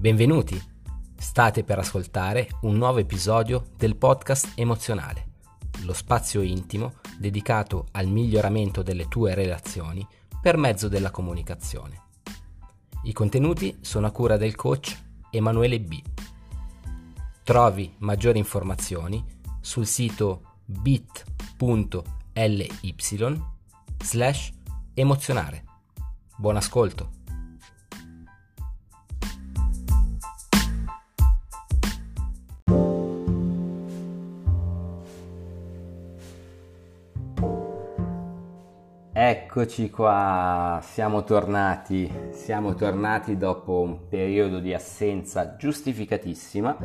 Benvenuti! State per ascoltare un nuovo episodio del podcast emozionale, lo spazio intimo dedicato al miglioramento delle tue relazioni per mezzo della comunicazione. I contenuti sono a cura del coach Emanuele B. Trovi maggiori informazioni sul sito bit.ly slash emozionare. Buon ascolto! Eccoci qua, siamo tornati, siamo tornati dopo un periodo di assenza giustificatissima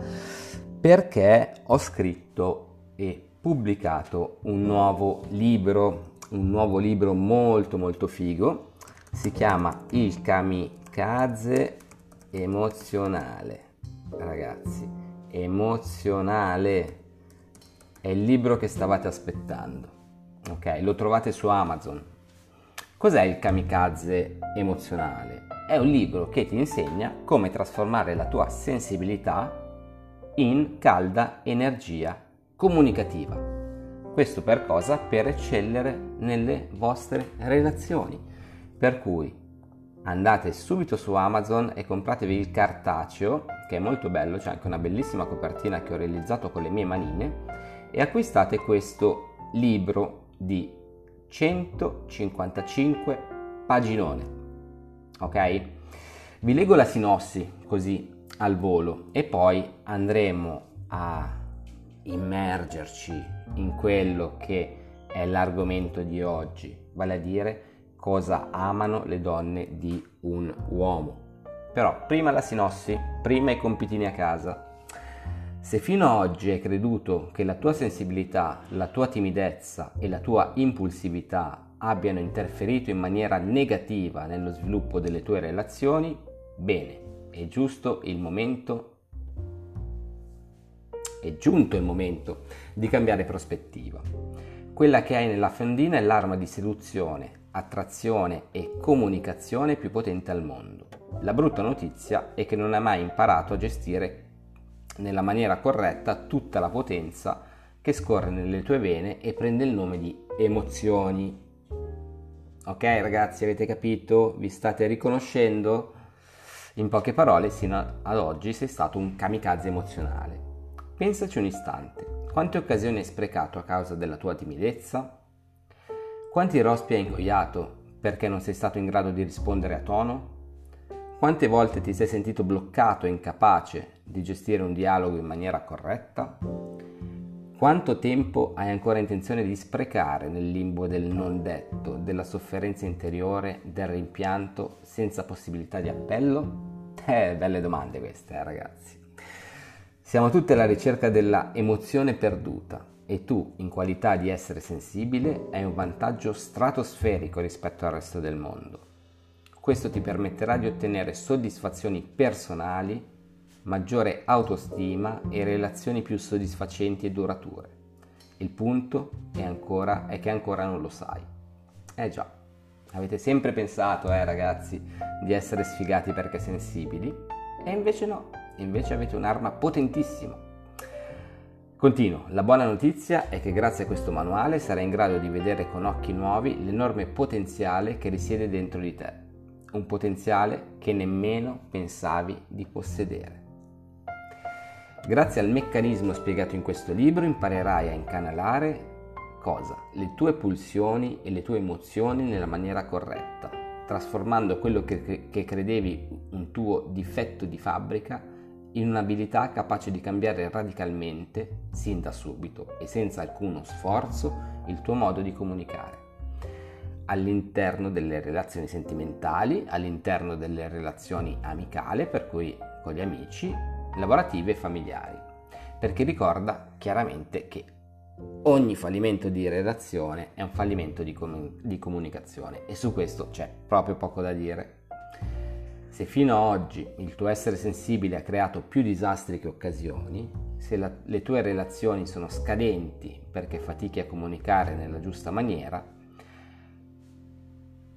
perché ho scritto e pubblicato un nuovo libro, un nuovo libro molto molto figo, si chiama Il kamikaze emozionale, ragazzi, emozionale, è il libro che stavate aspettando, ok? Lo trovate su Amazon, Cos'è il kamikaze emozionale? È un libro che ti insegna come trasformare la tua sensibilità in calda energia comunicativa. Questo per cosa? Per eccellere nelle vostre relazioni. Per cui andate subito su Amazon e compratevi il cartaceo, che è molto bello, c'è anche una bellissima copertina che ho realizzato con le mie manine, e acquistate questo libro di 155 paginone. Ok? Vi leggo la sinossi così al volo e poi andremo a immergerci in quello che è l'argomento di oggi, vale a dire cosa amano le donne di un uomo. Però prima la sinossi, prima i compitini a casa, se fino ad oggi hai creduto che la tua sensibilità, la tua timidezza e la tua impulsività abbiano interferito in maniera negativa nello sviluppo delle tue relazioni, bene, è giusto il momento, è giunto il momento di cambiare prospettiva. Quella che hai nella fondina è l'arma di seduzione, attrazione e comunicazione più potente al mondo. La brutta notizia è che non hai mai imparato a gestire nella maniera corretta tutta la potenza che scorre nelle tue vene e prende il nome di emozioni. Ok ragazzi, avete capito? Vi state riconoscendo? In poche parole, sino ad oggi sei stato un kamikaze emozionale. Pensaci un istante. Quante occasioni hai sprecato a causa della tua timidezza? Quanti rospi hai ingoiato perché non sei stato in grado di rispondere a tono? Quante volte ti sei sentito bloccato e incapace di gestire un dialogo in maniera corretta? Quanto tempo hai ancora intenzione di sprecare nel limbo del non detto, della sofferenza interiore, del rimpianto senza possibilità di appello? Eh, belle domande queste, eh, ragazzi. Siamo tutti alla ricerca della emozione perduta e tu, in qualità di essere sensibile, hai un vantaggio stratosferico rispetto al resto del mondo. Questo ti permetterà di ottenere soddisfazioni personali, maggiore autostima e relazioni più soddisfacenti e durature. Il punto è, ancora, è che ancora non lo sai. Eh già, avete sempre pensato, eh ragazzi, di essere sfigati perché sensibili? E invece no, invece avete un'arma potentissima. Continuo, la buona notizia è che grazie a questo manuale sarai in grado di vedere con occhi nuovi l'enorme potenziale che risiede dentro di te un potenziale che nemmeno pensavi di possedere. Grazie al meccanismo spiegato in questo libro imparerai a incanalare cosa? Le tue pulsioni e le tue emozioni nella maniera corretta, trasformando quello che, che credevi un tuo difetto di fabbrica in un'abilità capace di cambiare radicalmente, sin da subito e senza alcuno sforzo, il tuo modo di comunicare all'interno delle relazioni sentimentali, all'interno delle relazioni amicali, per cui con gli amici, lavorative e familiari. Perché ricorda chiaramente che ogni fallimento di relazione è un fallimento di, com- di comunicazione e su questo c'è proprio poco da dire. Se fino ad oggi il tuo essere sensibile ha creato più disastri che occasioni, se la- le tue relazioni sono scadenti perché fatichi a comunicare nella giusta maniera,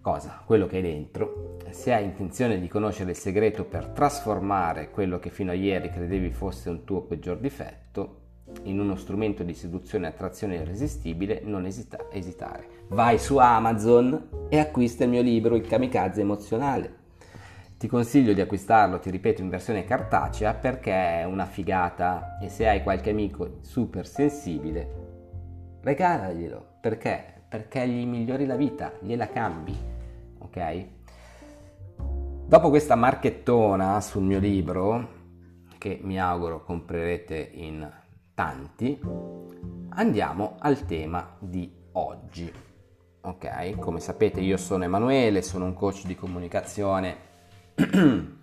cosa? Quello che hai dentro. Se hai intenzione di conoscere il segreto per trasformare quello che fino a ieri credevi fosse un tuo peggior difetto in uno strumento di seduzione e attrazione irresistibile, non esita- esitare. Vai su Amazon e acquista il mio libro Il kamikaze emozionale. Ti consiglio di acquistarlo, ti ripeto, in versione cartacea perché è una figata e se hai qualche amico super sensibile, regalaglielo. Perché? Perché gli migliori la vita, gliela cambi, ok? Dopo questa marchettona sul mio libro, che mi auguro comprerete in tanti, andiamo al tema di oggi. Ok, come sapete io sono Emanuele, sono un coach di comunicazione.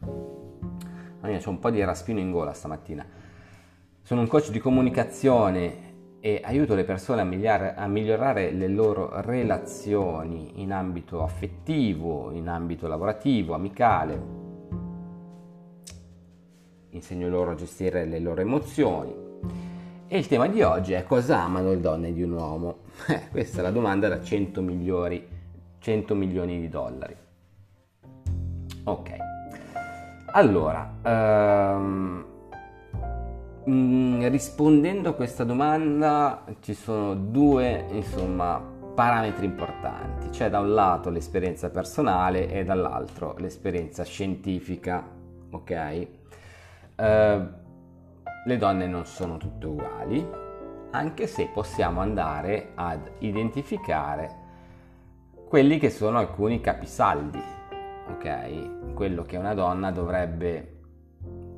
Ho un po' di raspino in gola stamattina. Sono un coach di comunicazione e aiuto le persone a migliorare, a migliorare, le loro relazioni in ambito affettivo, in ambito lavorativo, amicale. Insegno loro a gestire le loro emozioni e il tema di oggi è cosa amano le donne di un uomo? Eh, questa è la domanda da 100, migliori, 100 milioni di dollari. Ok, allora, um, rispondendo a questa domanda ci sono due insomma, parametri importanti. C'è da un lato l'esperienza personale e dall'altro l'esperienza scientifica. Ok? Uh, le donne non sono tutte uguali, anche se possiamo andare ad identificare quelli che sono alcuni capisaldi, ok? Quello che una donna dovrebbe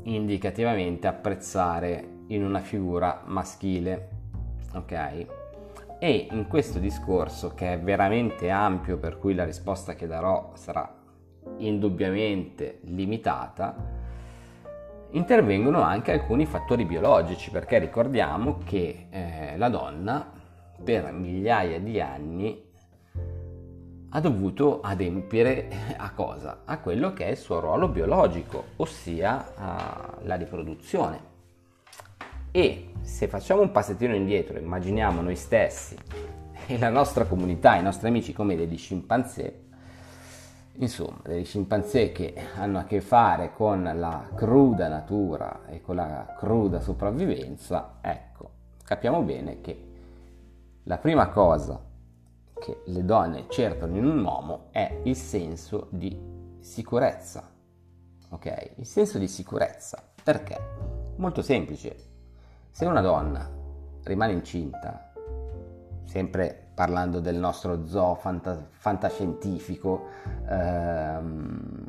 indicativamente apprezzare in una figura maschile, ok? E in questo discorso, che è veramente ampio, per cui la risposta che darò sarà indubbiamente limitata, intervengono anche alcuni fattori biologici, perché ricordiamo che eh, la donna per migliaia di anni ha dovuto adempiere a cosa? A quello che è il suo ruolo biologico, ossia la riproduzione. E se facciamo un passettino indietro, immaginiamo noi stessi e la nostra comunità, i nostri amici come degli scimpanzé, Insomma, dei scimpanzé che hanno a che fare con la cruda natura e con la cruda sopravvivenza, ecco, capiamo bene che la prima cosa che le donne cercano in un uomo è il senso di sicurezza. Ok? Il senso di sicurezza. Perché? Molto semplice. Se una donna rimane incinta, sempre parlando del nostro zoo fanta- fantascientifico ehm,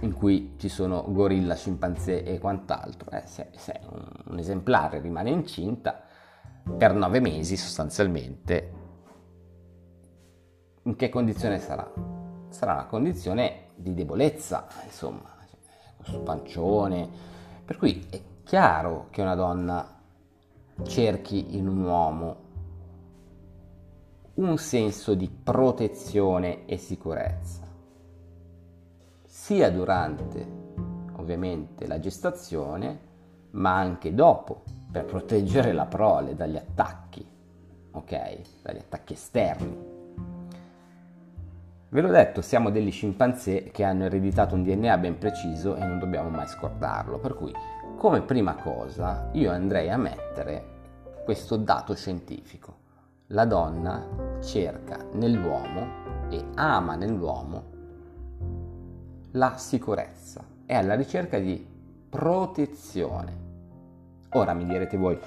in cui ci sono gorilla, scimpanzé e quant'altro. Eh, se, se un, un esemplare rimane incinta per nove mesi sostanzialmente, in che condizione sarà? Sarà una condizione di debolezza, insomma, questo pancione. Per cui è chiaro che una donna cerchi in un uomo un senso di protezione e sicurezza, sia durante ovviamente la gestazione, ma anche dopo, per proteggere la prole dagli attacchi, ok? Dagli attacchi esterni. Ve l'ho detto, siamo degli scimpanzé che hanno ereditato un DNA ben preciso e non dobbiamo mai scordarlo, per cui come prima cosa io andrei a mettere questo dato scientifico la donna cerca nell'uomo e ama nell'uomo la sicurezza, è alla ricerca di protezione. Ora mi direte voi,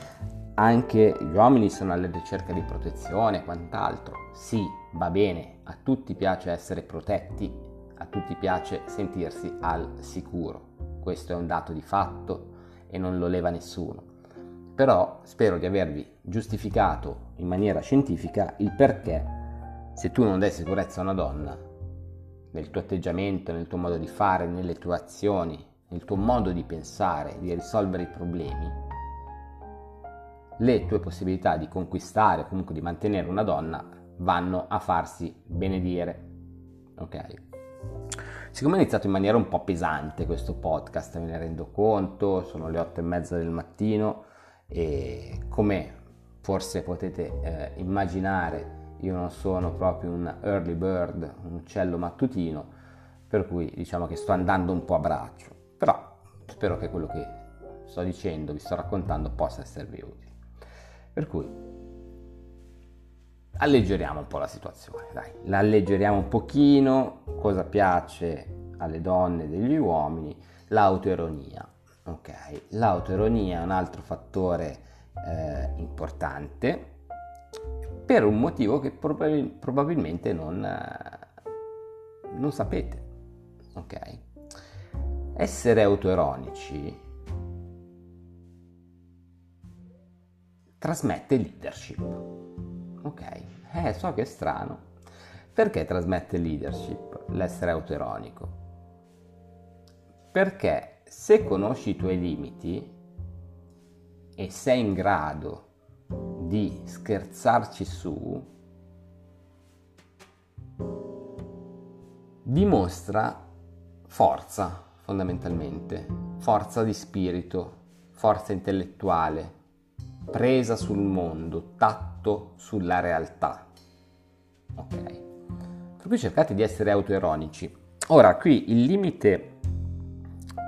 anche gli uomini sono alla ricerca di protezione e quant'altro. Sì, va bene, a tutti piace essere protetti, a tutti piace sentirsi al sicuro. Questo è un dato di fatto e non lo leva nessuno però spero di avervi giustificato in maniera scientifica il perché se tu non dai sicurezza a una donna nel tuo atteggiamento, nel tuo modo di fare, nelle tue azioni, nel tuo modo di pensare, di risolvere i problemi, le tue possibilità di conquistare o comunque di mantenere una donna vanno a farsi benedire. Ok? Siccome è iniziato in maniera un po' pesante questo podcast, me ne rendo conto, sono le otto e mezza del mattino, e come forse potete eh, immaginare io non sono proprio un early bird, un uccello mattutino, per cui diciamo che sto andando un po' a braccio, però spero che quello che sto dicendo, vi sto raccontando, possa esservi utile. Per cui alleggeriamo un po' la situazione, dai, la alleggeriamo un pochino, cosa piace alle donne e degli uomini, l'autoironia. Ok, l'autoironia è un altro fattore eh, importante per un motivo che probabil- probabilmente non, eh, non sapete. Ok? Essere autoironici trasmette leadership. Ok? Eh, so che è strano. Perché trasmette leadership l'essere autoironico? Perché se conosci i tuoi limiti e sei in grado di scherzarci su dimostra forza fondamentalmente, forza di spirito, forza intellettuale, presa sul mondo, tatto sulla realtà. Ok? Per cui cercate di essere autoironici. Ora, qui il limite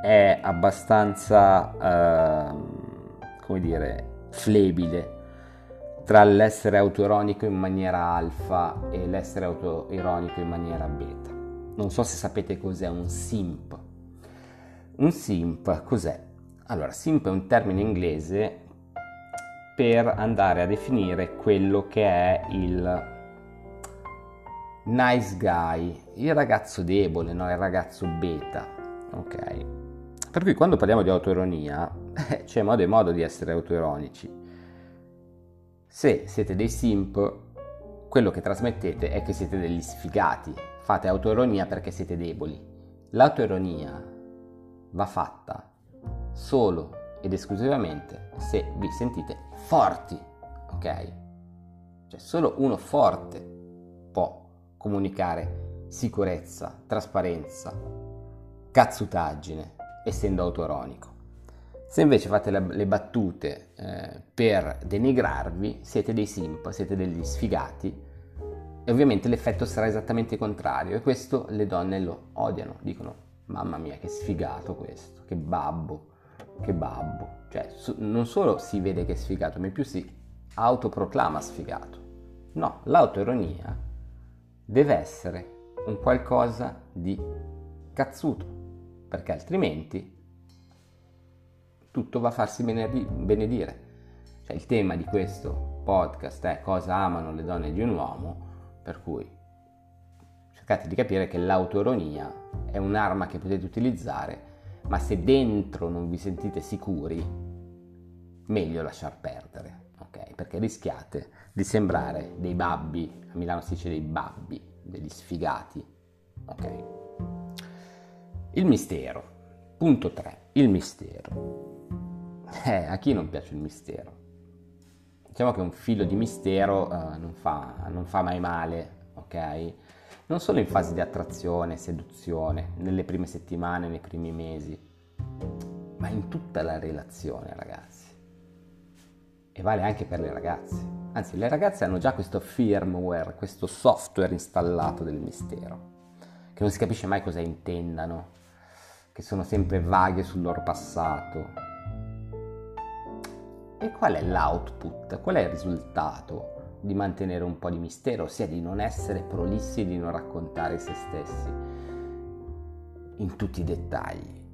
è abbastanza, eh, come dire, flebile tra l'essere autoironico in maniera alfa e l'essere autoironico in maniera beta. Non so se sapete cos'è un simp. Un simp cos'è? Allora, simp è un termine inglese per andare a definire quello che è il nice guy, il ragazzo debole, no? il ragazzo beta. Ok? Per cui quando parliamo di autoironia c'è modo e modo di essere autoironici se siete dei simp, quello che trasmettete è che siete degli sfigati, fate autoironia perché siete deboli. L'autoironia va fatta solo ed esclusivamente se vi sentite forti, ok? Cioè solo uno forte può comunicare sicurezza, trasparenza, cazzutaggine, essendo autoironico. Se invece fate le, le battute eh, per denigrarvi, siete dei simp, siete degli sfigati e ovviamente l'effetto sarà esattamente contrario e questo le donne lo odiano, dicono mamma mia che sfigato questo, che babbo, che babbo. Cioè non solo si vede che è sfigato, ma in più si autoproclama sfigato. No, l'autoironia deve essere un qualcosa di cazzuto, perché altrimenti tutto va a farsi benedire. Cioè, il tema di questo podcast è cosa amano le donne di un uomo, per cui cercate di capire che l'autoironia è un'arma che potete utilizzare, ma se dentro non vi sentite sicuri, meglio lasciar perdere, ok? Perché rischiate di sembrare dei babbi, a Milano si dice dei babbi, degli sfigati, ok? Il mistero. Punto 3. Il mistero. Eh, a chi non piace il mistero? Diciamo che un filo di mistero uh, non, fa, non fa mai male, ok? Non solo in fase di attrazione, seduzione, nelle prime settimane, nei primi mesi, ma in tutta la relazione, ragazzi. E vale anche per le ragazze. Anzi, le ragazze hanno già questo firmware, questo software installato del mistero, che non si capisce mai cosa intendano, che sono sempre vaghe sul loro passato, e qual è l'output? Qual è il risultato di mantenere un po' di mistero, ossia di non essere prolissi e di non raccontare se stessi in tutti i dettagli?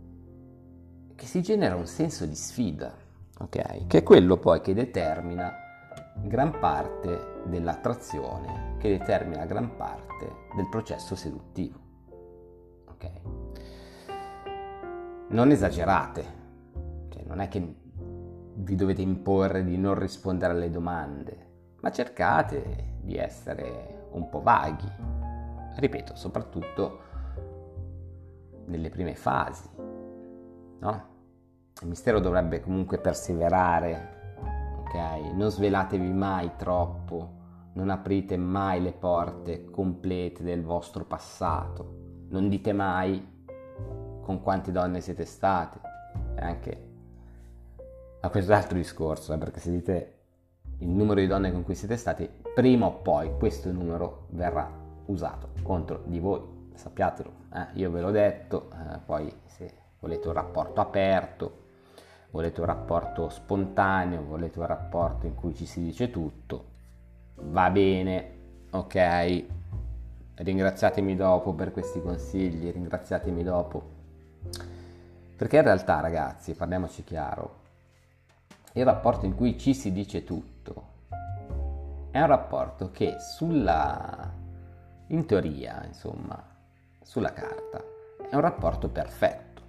Che si genera un senso di sfida, ok? Che è quello poi che determina gran parte dell'attrazione, che determina gran parte del processo seduttivo. Ok? Non esagerate, cioè non è che vi dovete imporre di non rispondere alle domande, ma cercate di essere un po' vaghi. Ripeto, soprattutto nelle prime fasi, no? Il mistero dovrebbe comunque perseverare, ok? Non svelatevi mai troppo, non aprite mai le porte complete del vostro passato, non dite mai con quante donne siete state, e anche ma questo è altro discorso, eh, perché se dite il numero di donne con cui siete stati, prima o poi questo numero verrà usato contro di voi, sappiatelo, eh? io ve l'ho detto, eh, poi se volete un rapporto aperto, volete un rapporto spontaneo, volete un rapporto in cui ci si dice tutto, va bene, ok, ringraziatemi dopo per questi consigli, ringraziatemi dopo. Perché in realtà ragazzi, parliamoci chiaro, il rapporto in cui ci si dice tutto è un rapporto che sulla, in teoria, insomma, sulla carta, è un rapporto perfetto.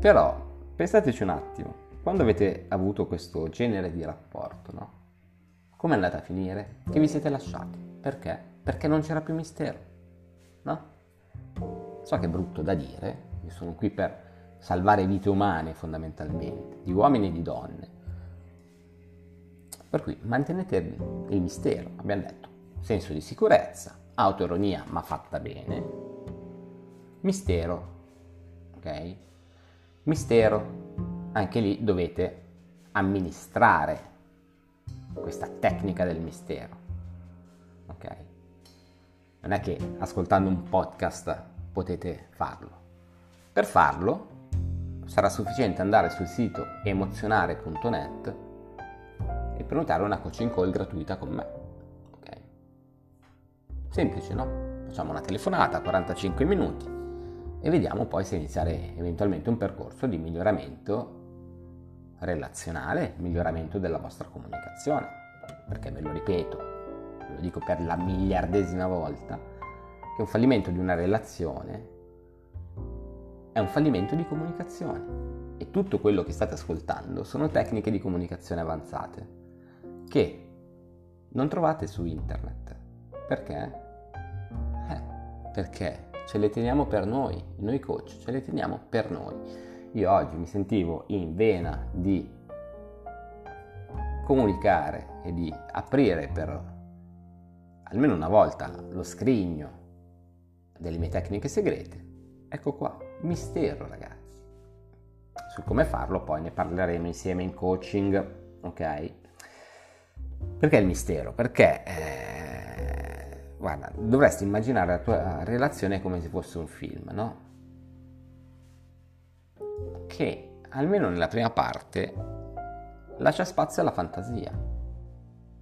Però, pensateci un attimo, quando avete avuto questo genere di rapporto, no? Come è andata a finire? Che vi siete lasciati. Perché? Perché non c'era più mistero, no? So che è brutto da dire, io sono qui per salvare vite umane fondamentalmente, di uomini e di donne. Per cui mantenete il mistero, abbiamo detto, senso di sicurezza, autoironia ma fatta bene, mistero, ok? Mistero, anche lì dovete amministrare questa tecnica del mistero, ok? Non è che ascoltando un podcast potete farlo. Per farlo sarà sufficiente andare sul sito emozionare.net e prenotare una coaching call gratuita con me. Okay. Semplice, no? Facciamo una telefonata, 45 minuti e vediamo poi se iniziare eventualmente un percorso di miglioramento relazionale, miglioramento della vostra comunicazione. Perché ve lo ripeto, ve lo dico per la miliardesima volta, che un fallimento di una relazione è un fallimento di comunicazione e tutto quello che state ascoltando sono tecniche di comunicazione avanzate che non trovate su internet. Perché? Eh, perché ce le teniamo per noi, noi coach ce le teniamo per noi. Io oggi mi sentivo in vena di comunicare e di aprire per almeno una volta lo scrigno delle mie tecniche segrete. Ecco qua, mistero ragazzi. Su come farlo poi ne parleremo insieme in coaching, ok? Perché il mistero? Perché, eh, guarda, dovresti immaginare la tua relazione come se fosse un film, no? Che almeno nella prima parte lascia spazio alla fantasia.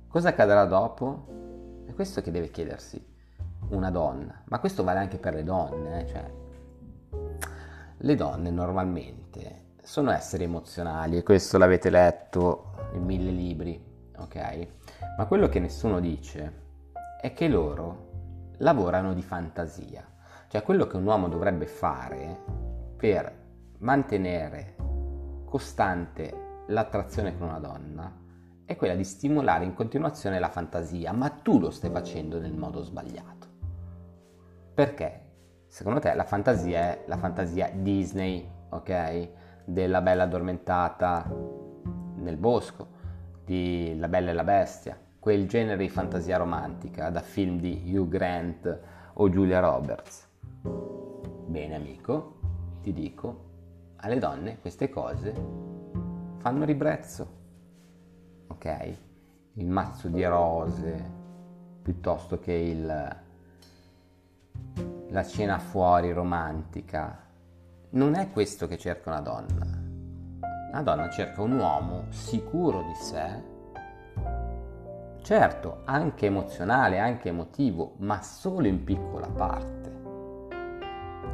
Cosa accadrà dopo? È questo che deve chiedersi una donna, ma questo vale anche per le donne, eh? cioè le donne normalmente sono esseri emozionali e questo l'avete letto in mille libri, ok? Ma quello che nessuno dice è che loro lavorano di fantasia, cioè quello che un uomo dovrebbe fare per mantenere costante l'attrazione con una donna è quella di stimolare in continuazione la fantasia, ma tu lo stai facendo nel modo sbagliato. Perché? Secondo te la fantasia è la fantasia Disney, ok? Della bella addormentata nel bosco, di La bella e la bestia, quel genere di fantasia romantica da film di Hugh Grant o Julia Roberts. Bene amico, ti dico, alle donne queste cose fanno ribrezzo, ok? Il mazzo di rose piuttosto che il la cena fuori romantica. Non è questo che cerca una donna. Una donna cerca un uomo sicuro di sé, certo anche emozionale, anche emotivo, ma solo in piccola parte.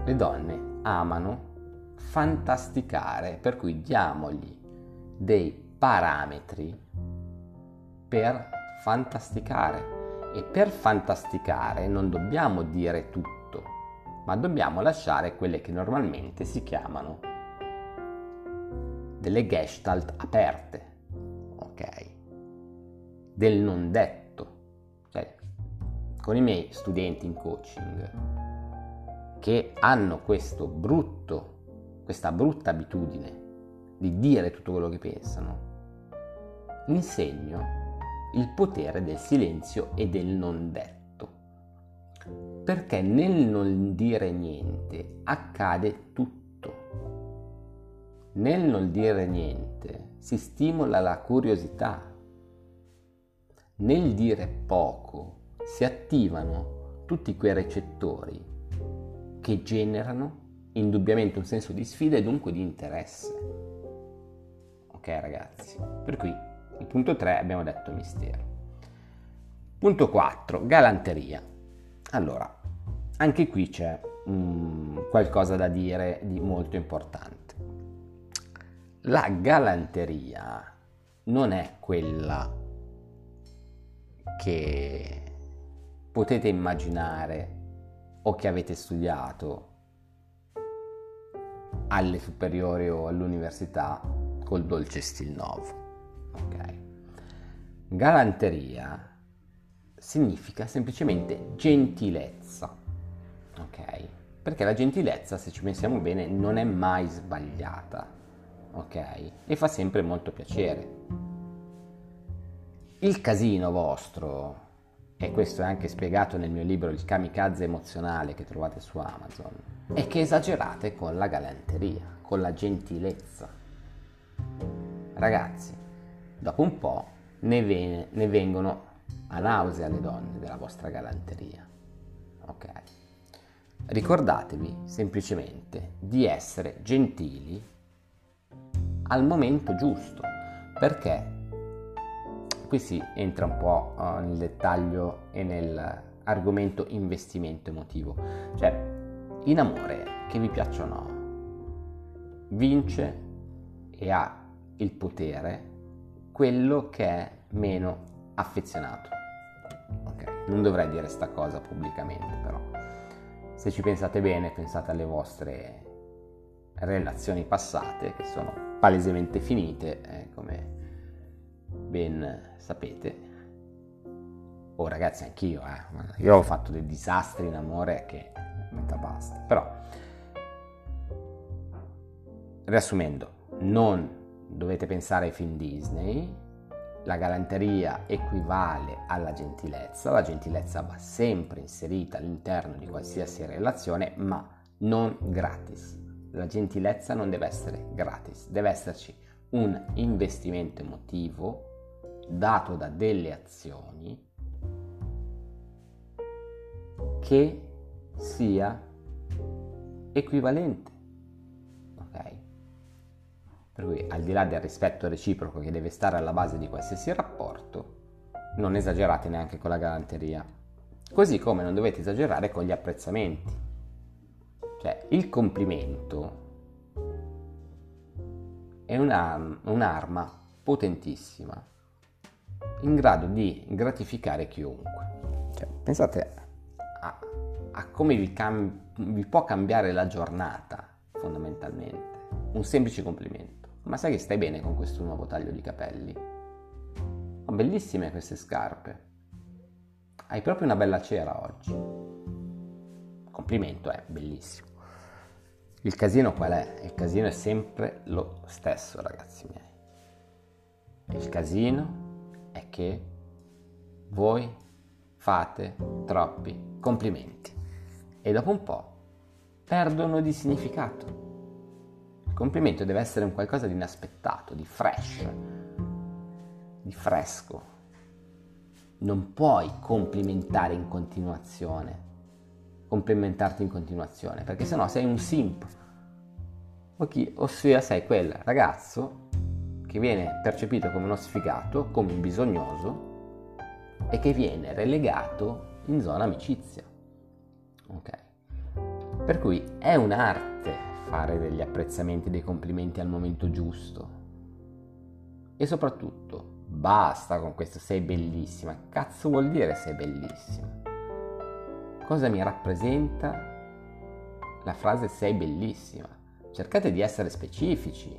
Le donne amano fantasticare, per cui diamogli dei parametri per fantasticare. E per fantasticare non dobbiamo dire tutto ma dobbiamo lasciare quelle che normalmente si chiamano delle gestalt aperte, ok? Del non detto. Cioè, con i miei studenti in coaching che hanno questo brutto, questa brutta abitudine di dire tutto quello che pensano, insegno il potere del silenzio e del non detto perché nel non dire niente accade tutto. Nel non dire niente si stimola la curiosità. nel dire poco si attivano tutti quei recettori che generano indubbiamente un senso di sfida e dunque di interesse. Ok ragazzi? Per cui il punto 3 abbiamo detto mistero. Punto 4, galanteria. Allora, anche qui c'è um, qualcosa da dire di molto importante. La galanteria non è quella che potete immaginare o che avete studiato alle superiori o all'università col dolce stil novo. Ok? Galanteria significa semplicemente gentilezza. Ok? Perché la gentilezza, se ci pensiamo bene, non è mai sbagliata. Ok? E fa sempre molto piacere. Il casino vostro e questo è anche spiegato nel mio libro Il kamikaze emozionale che trovate su Amazon, è che esagerate con la galanteria, con la gentilezza. Ragazzi, dopo un po' ne, ve- ne vengono a nausea le donne della vostra galanteria. Ok? Ricordatevi semplicemente di essere gentili al momento giusto, perché qui si entra un po' uh, nel dettaglio e nell'argomento investimento emotivo. Cioè, in amore, che vi piaccia o no, vince e ha il potere quello che è meno affezionato. Okay. Non dovrei dire sta cosa pubblicamente, però. Se ci pensate bene, pensate alle vostre relazioni passate che sono palesemente finite, eh, come ben sapete. Oh ragazzi, anch'io, eh. Io ho fatto dei disastri in amore che metà basta. Però, riassumendo, non dovete pensare ai film Disney, la galanteria equivale alla gentilezza, la gentilezza va sempre inserita all'interno di qualsiasi relazione, ma non gratis. La gentilezza non deve essere gratis, deve esserci un investimento emotivo dato da delle azioni che sia equivalente. Ok? Per cui al di là del rispetto reciproco che deve stare alla base di qualsiasi rapporto, non esagerate neanche con la galanteria. Così come non dovete esagerare con gli apprezzamenti. Cioè, il complimento è un'arma potentissima in grado di gratificare chiunque. Cioè, pensate a, a come vi, cam- vi può cambiare la giornata, fondamentalmente. Un semplice complimento. Ma sai che stai bene con questo nuovo taglio di capelli? Oh, bellissime queste scarpe. Hai proprio una bella cera oggi. Complimento, è eh, bellissimo. Il casino qual è? Il casino è sempre lo stesso, ragazzi miei. Il casino è che voi fate troppi complimenti e dopo un po' perdono di significato. Il complimento deve essere un qualcosa di inaspettato, di fresh, di fresco. Non puoi complimentare in continuazione, complimentarti in continuazione, perché sennò sei un simp. Ossia sei quel ragazzo che viene percepito come uno sfigato, come un bisognoso e che viene relegato in zona amicizia. Ok? Per cui è un'arte fare degli apprezzamenti, dei complimenti al momento giusto. E soprattutto, basta con questo sei bellissima. Cazzo vuol dire sei bellissima? Cosa mi rappresenta la frase sei bellissima? Cercate di essere specifici,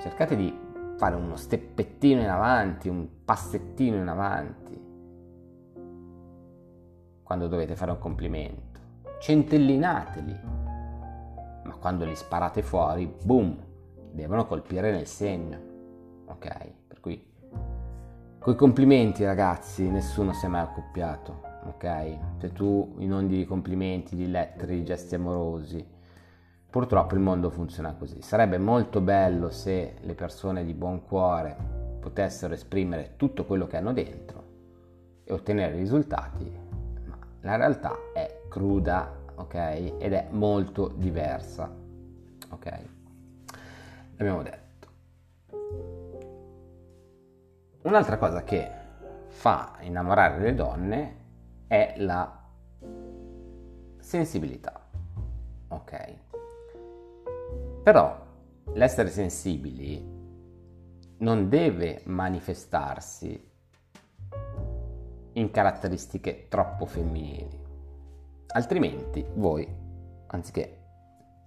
cercate di fare uno steppettino in avanti, un passettino in avanti, quando dovete fare un complimento. Centellinateli, ma quando li sparate fuori, boom, devono colpire nel segno. Ok? Per cui, coi complimenti ragazzi, nessuno si è mai accoppiato. Ok? Se tu inondi di complimenti, di lettere, di gesti amorosi, Purtroppo il mondo funziona così. Sarebbe molto bello se le persone di buon cuore potessero esprimere tutto quello che hanno dentro, e ottenere risultati, ma la realtà è cruda, ok? Ed è molto diversa, ok? L'abbiamo detto. Un'altra cosa che fa innamorare le donne è la sensibilità, ok? Però l'essere sensibili non deve manifestarsi in caratteristiche troppo femminili. Altrimenti voi, anziché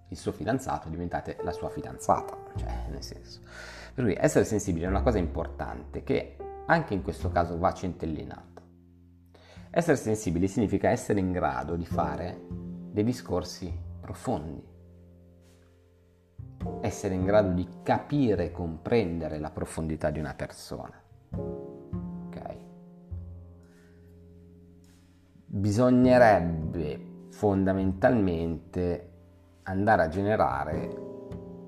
il suo fidanzato, diventate la sua fidanzata, cioè nel senso. Per cui essere sensibili è una cosa importante che anche in questo caso va centellinata. Essere sensibili significa essere in grado di fare dei discorsi profondi, essere in grado di capire e comprendere la profondità di una persona. Ok? Bisognerebbe fondamentalmente andare a generare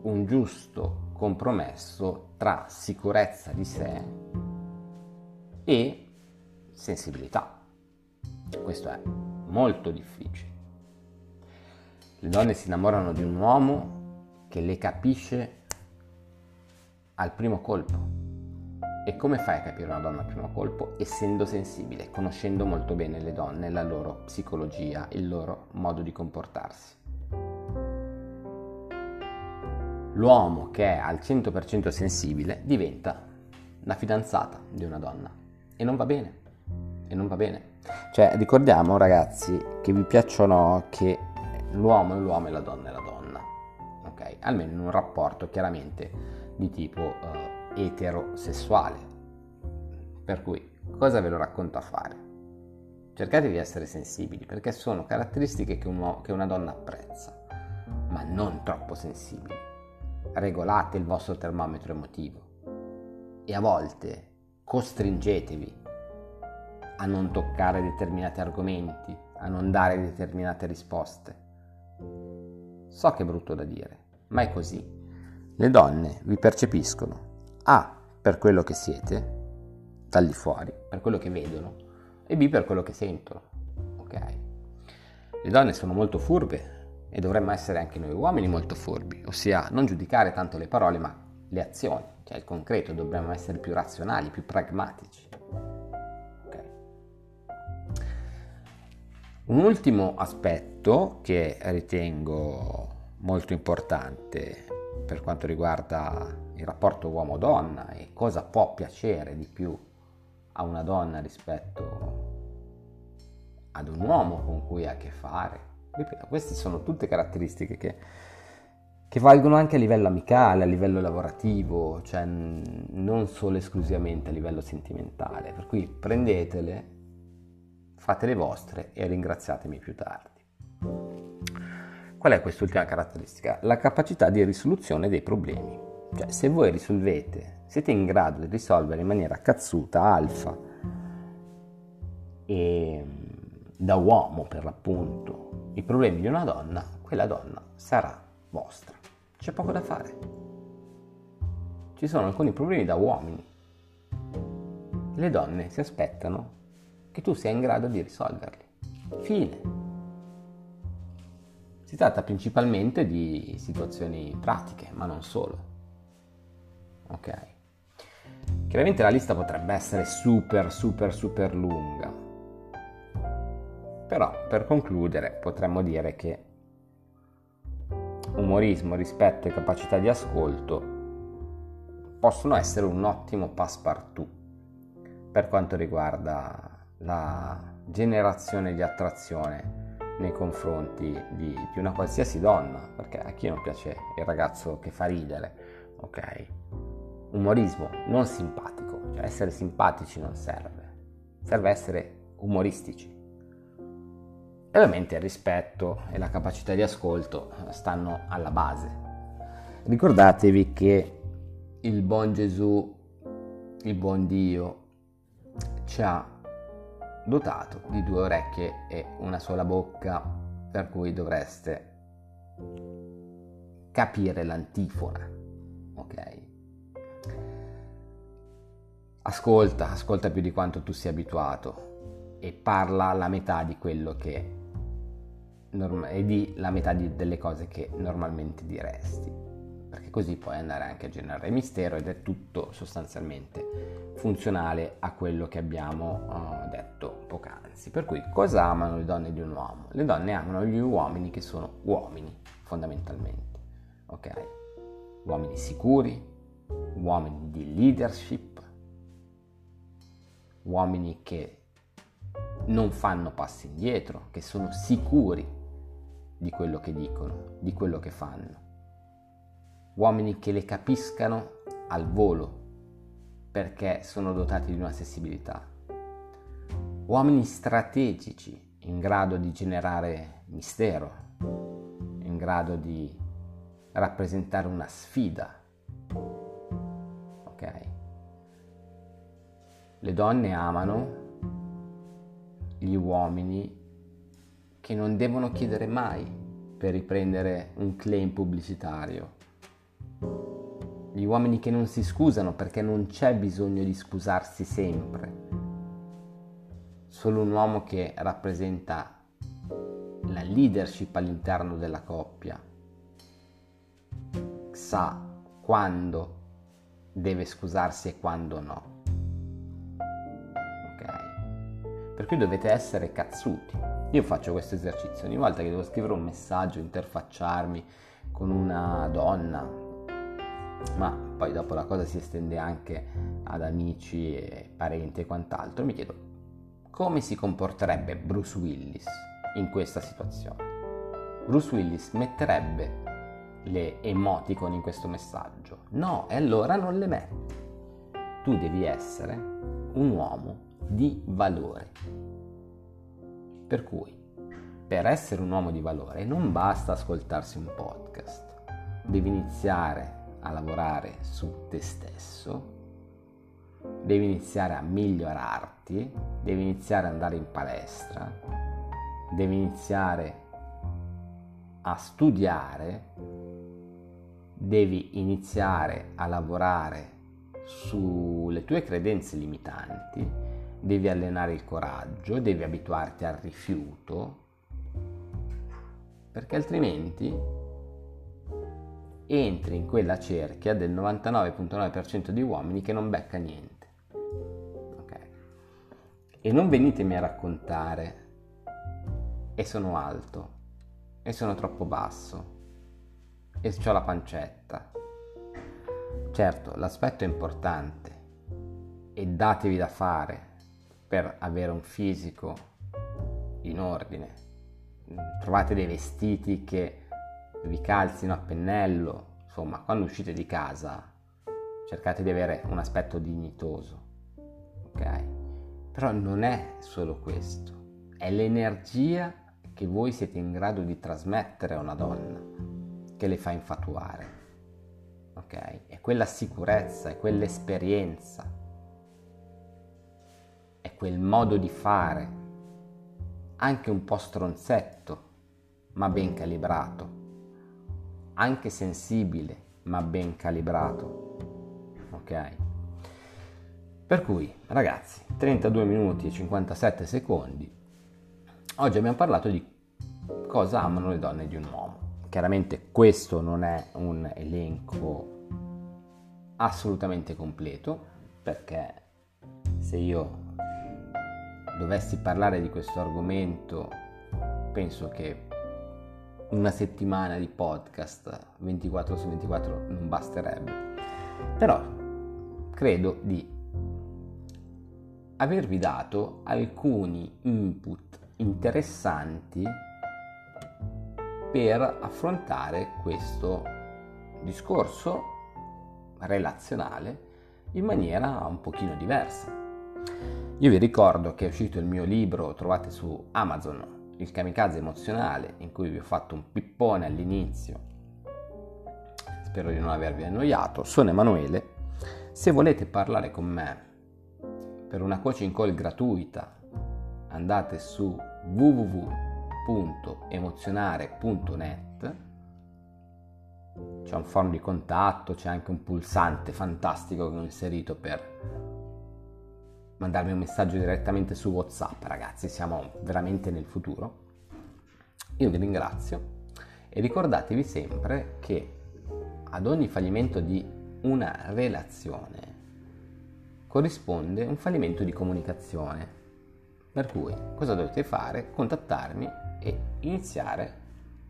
un giusto compromesso tra sicurezza di sé e sensibilità. Questo è molto difficile. Le donne si innamorano di un uomo che le capisce al primo colpo. E come fai a capire una donna al primo colpo? Essendo sensibile, conoscendo molto bene le donne, la loro psicologia, il loro modo di comportarsi. L'uomo che è al 100% sensibile diventa la fidanzata di una donna e non va bene. E non va bene. Cioè, ricordiamo ragazzi che vi piacciono che l'uomo è l'uomo e la donna è la donna almeno in un rapporto chiaramente di tipo uh, eterosessuale. Per cui cosa ve lo racconto a fare? Cercate di essere sensibili perché sono caratteristiche che, un, che una donna apprezza, ma non troppo sensibili. Regolate il vostro termometro emotivo e a volte costringetevi a non toccare determinati argomenti, a non dare determinate risposte. So che è brutto da dire, ma è così. Le donne vi percepiscono A per quello che siete, dal di fuori, per quello che vedono, e B per quello che sentono. Ok? Le donne sono molto furbe e dovremmo essere anche noi uomini molto furbi, ossia non giudicare tanto le parole ma le azioni, cioè il concreto, dovremmo essere più razionali, più pragmatici. Un ultimo aspetto che ritengo molto importante per quanto riguarda il rapporto uomo-donna e cosa può piacere di più a una donna rispetto ad un uomo con cui ha a che fare. Ripeto, queste sono tutte caratteristiche che, che valgono anche a livello amicale, a livello lavorativo, cioè non solo esclusivamente a livello sentimentale. Per cui prendetele, fate le vostre e ringraziatemi più tardi. Qual è quest'ultima caratteristica? La capacità di risoluzione dei problemi. Cioè, se voi risolvete, siete in grado di risolvere in maniera cazzuta, alfa, e da uomo per l'appunto, i problemi di una donna, quella donna sarà vostra. C'è poco da fare. Ci sono alcuni problemi da uomini. Le donne si aspettano che tu sia in grado di risolverli. Fine. Si tratta principalmente di situazioni pratiche, ma non solo. Ok. Chiaramente la lista potrebbe essere super, super, super lunga. Però per concludere potremmo dire che umorismo, rispetto e capacità di ascolto possono essere un ottimo passepartout per quanto riguarda la generazione di attrazione nei confronti di, di, una qualsiasi donna, perché a chi non piace il ragazzo che fa ridere, ok? Umorismo non simpatico, cioè essere simpatici non serve, serve essere umoristici. E ovviamente il rispetto e la capacità di ascolto stanno alla base. Ricordatevi che il buon Gesù, il buon Dio, ci ha dotato di due orecchie e una sola bocca, per cui dovreste capire l'antifona, ok? Ascolta, ascolta più di quanto tu sia abituato. e parla la metà di quello che e di la metà di, delle cose che normalmente diresti perché così puoi andare anche a generare mistero ed è tutto sostanzialmente funzionale a quello che abbiamo uh, detto poc'anzi. Per cui cosa amano le donne di un uomo? Le donne amano gli uomini che sono uomini fondamentalmente, ok? Uomini sicuri, uomini di leadership, uomini che non fanno passi indietro, che sono sicuri di quello che dicono, di quello che fanno. Uomini che le capiscano al volo perché sono dotati di una sensibilità. Uomini strategici in grado di generare mistero, in grado di rappresentare una sfida. Ok? Le donne amano gli uomini che non devono chiedere mai per riprendere un claim pubblicitario. Gli uomini che non si scusano perché non c'è bisogno di scusarsi sempre. Solo un uomo che rappresenta la leadership all'interno della coppia sa quando deve scusarsi e quando no. Ok? Per cui dovete essere cazzuti. Io faccio questo esercizio ogni volta che devo scrivere un messaggio, interfacciarmi con una donna, ma poi dopo la cosa si estende anche ad amici e parenti e quant'altro, mi chiedo come si comporterebbe Bruce Willis in questa situazione. Bruce Willis metterebbe le emoticon in questo messaggio? No, e allora non le metti. Tu devi essere un uomo di valore per cui, per essere un uomo di valore non basta ascoltarsi un podcast, devi iniziare a lavorare su te stesso, devi iniziare a migliorarti, devi iniziare ad andare in palestra, devi iniziare a studiare, devi iniziare a lavorare sulle tue credenze limitanti devi allenare il coraggio, devi abituarti al rifiuto, perché altrimenti entri in quella cerchia del 99.9% di uomini che non becca niente. Ok? E non venitemi a raccontare e sono alto e sono troppo basso e ho la pancetta. Certo, l'aspetto è importante e datevi da fare per avere un fisico in ordine. Trovate dei vestiti che vi calzino a pennello, insomma, quando uscite di casa cercate di avere un aspetto dignitoso, ok? Però non è solo questo, è l'energia che voi siete in grado di trasmettere a una donna che le fa infatuare, ok? È quella sicurezza, è quell'esperienza è quel modo di fare, anche un po' stronzetto, ma ben calibrato, anche sensibile, ma ben calibrato. Ok? Per cui, ragazzi, 32 minuti e 57 secondi. Oggi abbiamo parlato di cosa amano le donne di un uomo. Chiaramente questo non è un elenco assolutamente completo, perché se io dovessi parlare di questo argomento, penso che una settimana di podcast 24 su 24 non basterebbe. Però credo di avervi dato alcuni input interessanti per affrontare questo discorso relazionale in maniera un pochino diversa. Io vi ricordo che è uscito il mio libro, trovate su Amazon, Il kamikaze emozionale, in cui vi ho fatto un pippone all'inizio. Spero di non avervi annoiato. Sono Emanuele. Se volete parlare con me per una coaching call gratuita, andate su www.emozionare.net. C'è un form di contatto, c'è anche un pulsante fantastico che ho inserito per mandarmi un messaggio direttamente su WhatsApp, ragazzi, siamo veramente nel futuro. Io vi ringrazio e ricordatevi sempre che ad ogni fallimento di una relazione corrisponde un fallimento di comunicazione. Per cui cosa dovete fare? Contattarmi e iniziare,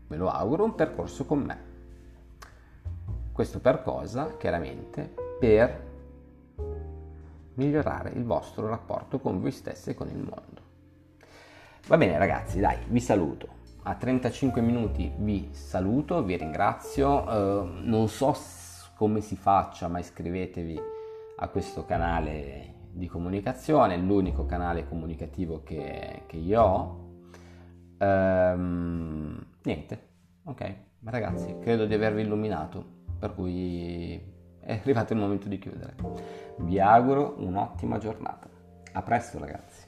me lo auguro, un percorso con me. Questo per cosa? Chiaramente per migliorare il vostro rapporto con voi stessi e con il mondo. Va bene ragazzi, dai, vi saluto. A 35 minuti vi saluto, vi ringrazio. Uh, non so come si faccia, ma iscrivetevi a questo canale di comunicazione, l'unico canale comunicativo che, che io ho. Um, niente, ok, ragazzi, credo di avervi illuminato, per cui è arrivato il momento di chiudere. Vi auguro un'ottima giornata. A presto ragazzi.